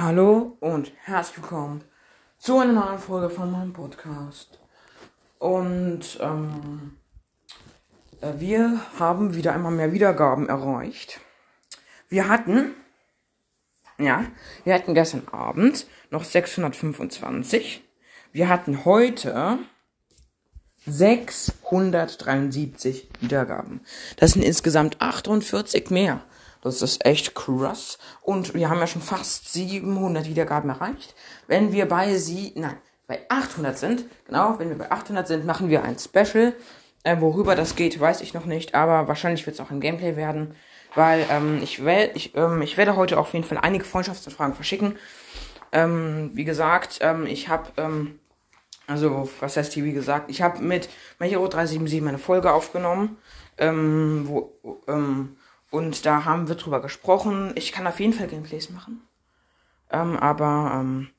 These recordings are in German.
Hallo und herzlich willkommen zu einer neuen Folge von meinem Podcast. Und ähm, äh, wir haben wieder einmal mehr Wiedergaben erreicht. Wir hatten, ja, wir hatten gestern Abend noch 625. Wir hatten heute 673 Wiedergaben. Das sind insgesamt 48 mehr. Das ist echt krass. Und wir haben ja schon fast 700 Wiedergaben erreicht. Wenn wir bei sie, nein, bei 800 sind, genau, wenn wir bei 800 sind, machen wir ein Special. Äh, worüber das geht, weiß ich noch nicht, aber wahrscheinlich wird es auch ein Gameplay werden, weil ähm, ich, werd, ich, ähm, ich werde heute auf jeden Fall einige Freundschaftsanfragen verschicken. Ähm, wie gesagt, ähm, ich habe, ähm, also was heißt hier wie gesagt, ich habe mit Majero 377 eine Folge aufgenommen, ähm, wo, ähm, und da haben wir drüber gesprochen. Ich kann auf jeden Fall Gameplays machen. Ähm, aber, ähm,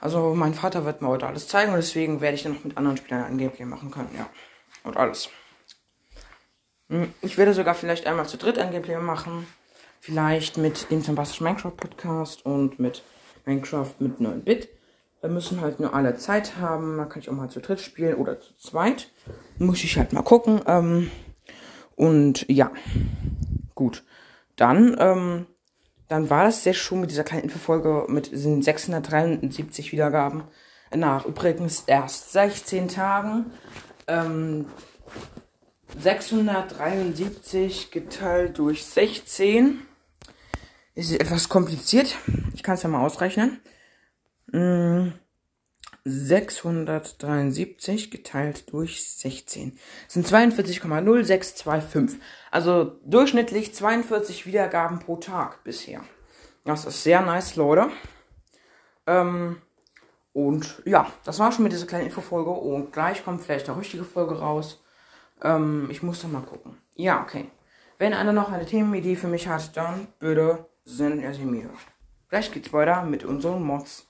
also mein Vater wird mir heute alles zeigen und deswegen werde ich dann noch mit anderen Spielern ein Gameplay machen können, ja. Und alles. Hm, ich werde sogar vielleicht einmal zu dritt ein Gameplay machen. Vielleicht mit dem Sebastian Minecraft Podcast und mit Minecraft mit 9-Bit. Da müssen halt nur alle Zeit haben. Da kann ich auch mal zu dritt spielen oder zu zweit. Muss ich halt mal gucken. Ähm, und ja. Gut. Dann, ähm, dann war das sehr schon mit dieser kleinen Infofolge mit diesen 673 Wiedergaben. Nach übrigens erst 16 Tagen. Ähm, 673 geteilt durch 16 ist etwas kompliziert. Ich kann es ja mal ausrechnen. 673 geteilt durch 16 das sind 42,0625. Also durchschnittlich 42 Wiedergaben pro Tag bisher. Das ist sehr nice, Leute. Ähm, und ja, das war schon mit dieser kleinen Infofolge. Und gleich kommt vielleicht eine richtige Folge raus. Ähm, ich muss da mal gucken. Ja, okay. Wenn einer noch eine Themenidee für mich hat, dann bitte sendet er sie mir. Gleich geht's weiter mit unseren Mods.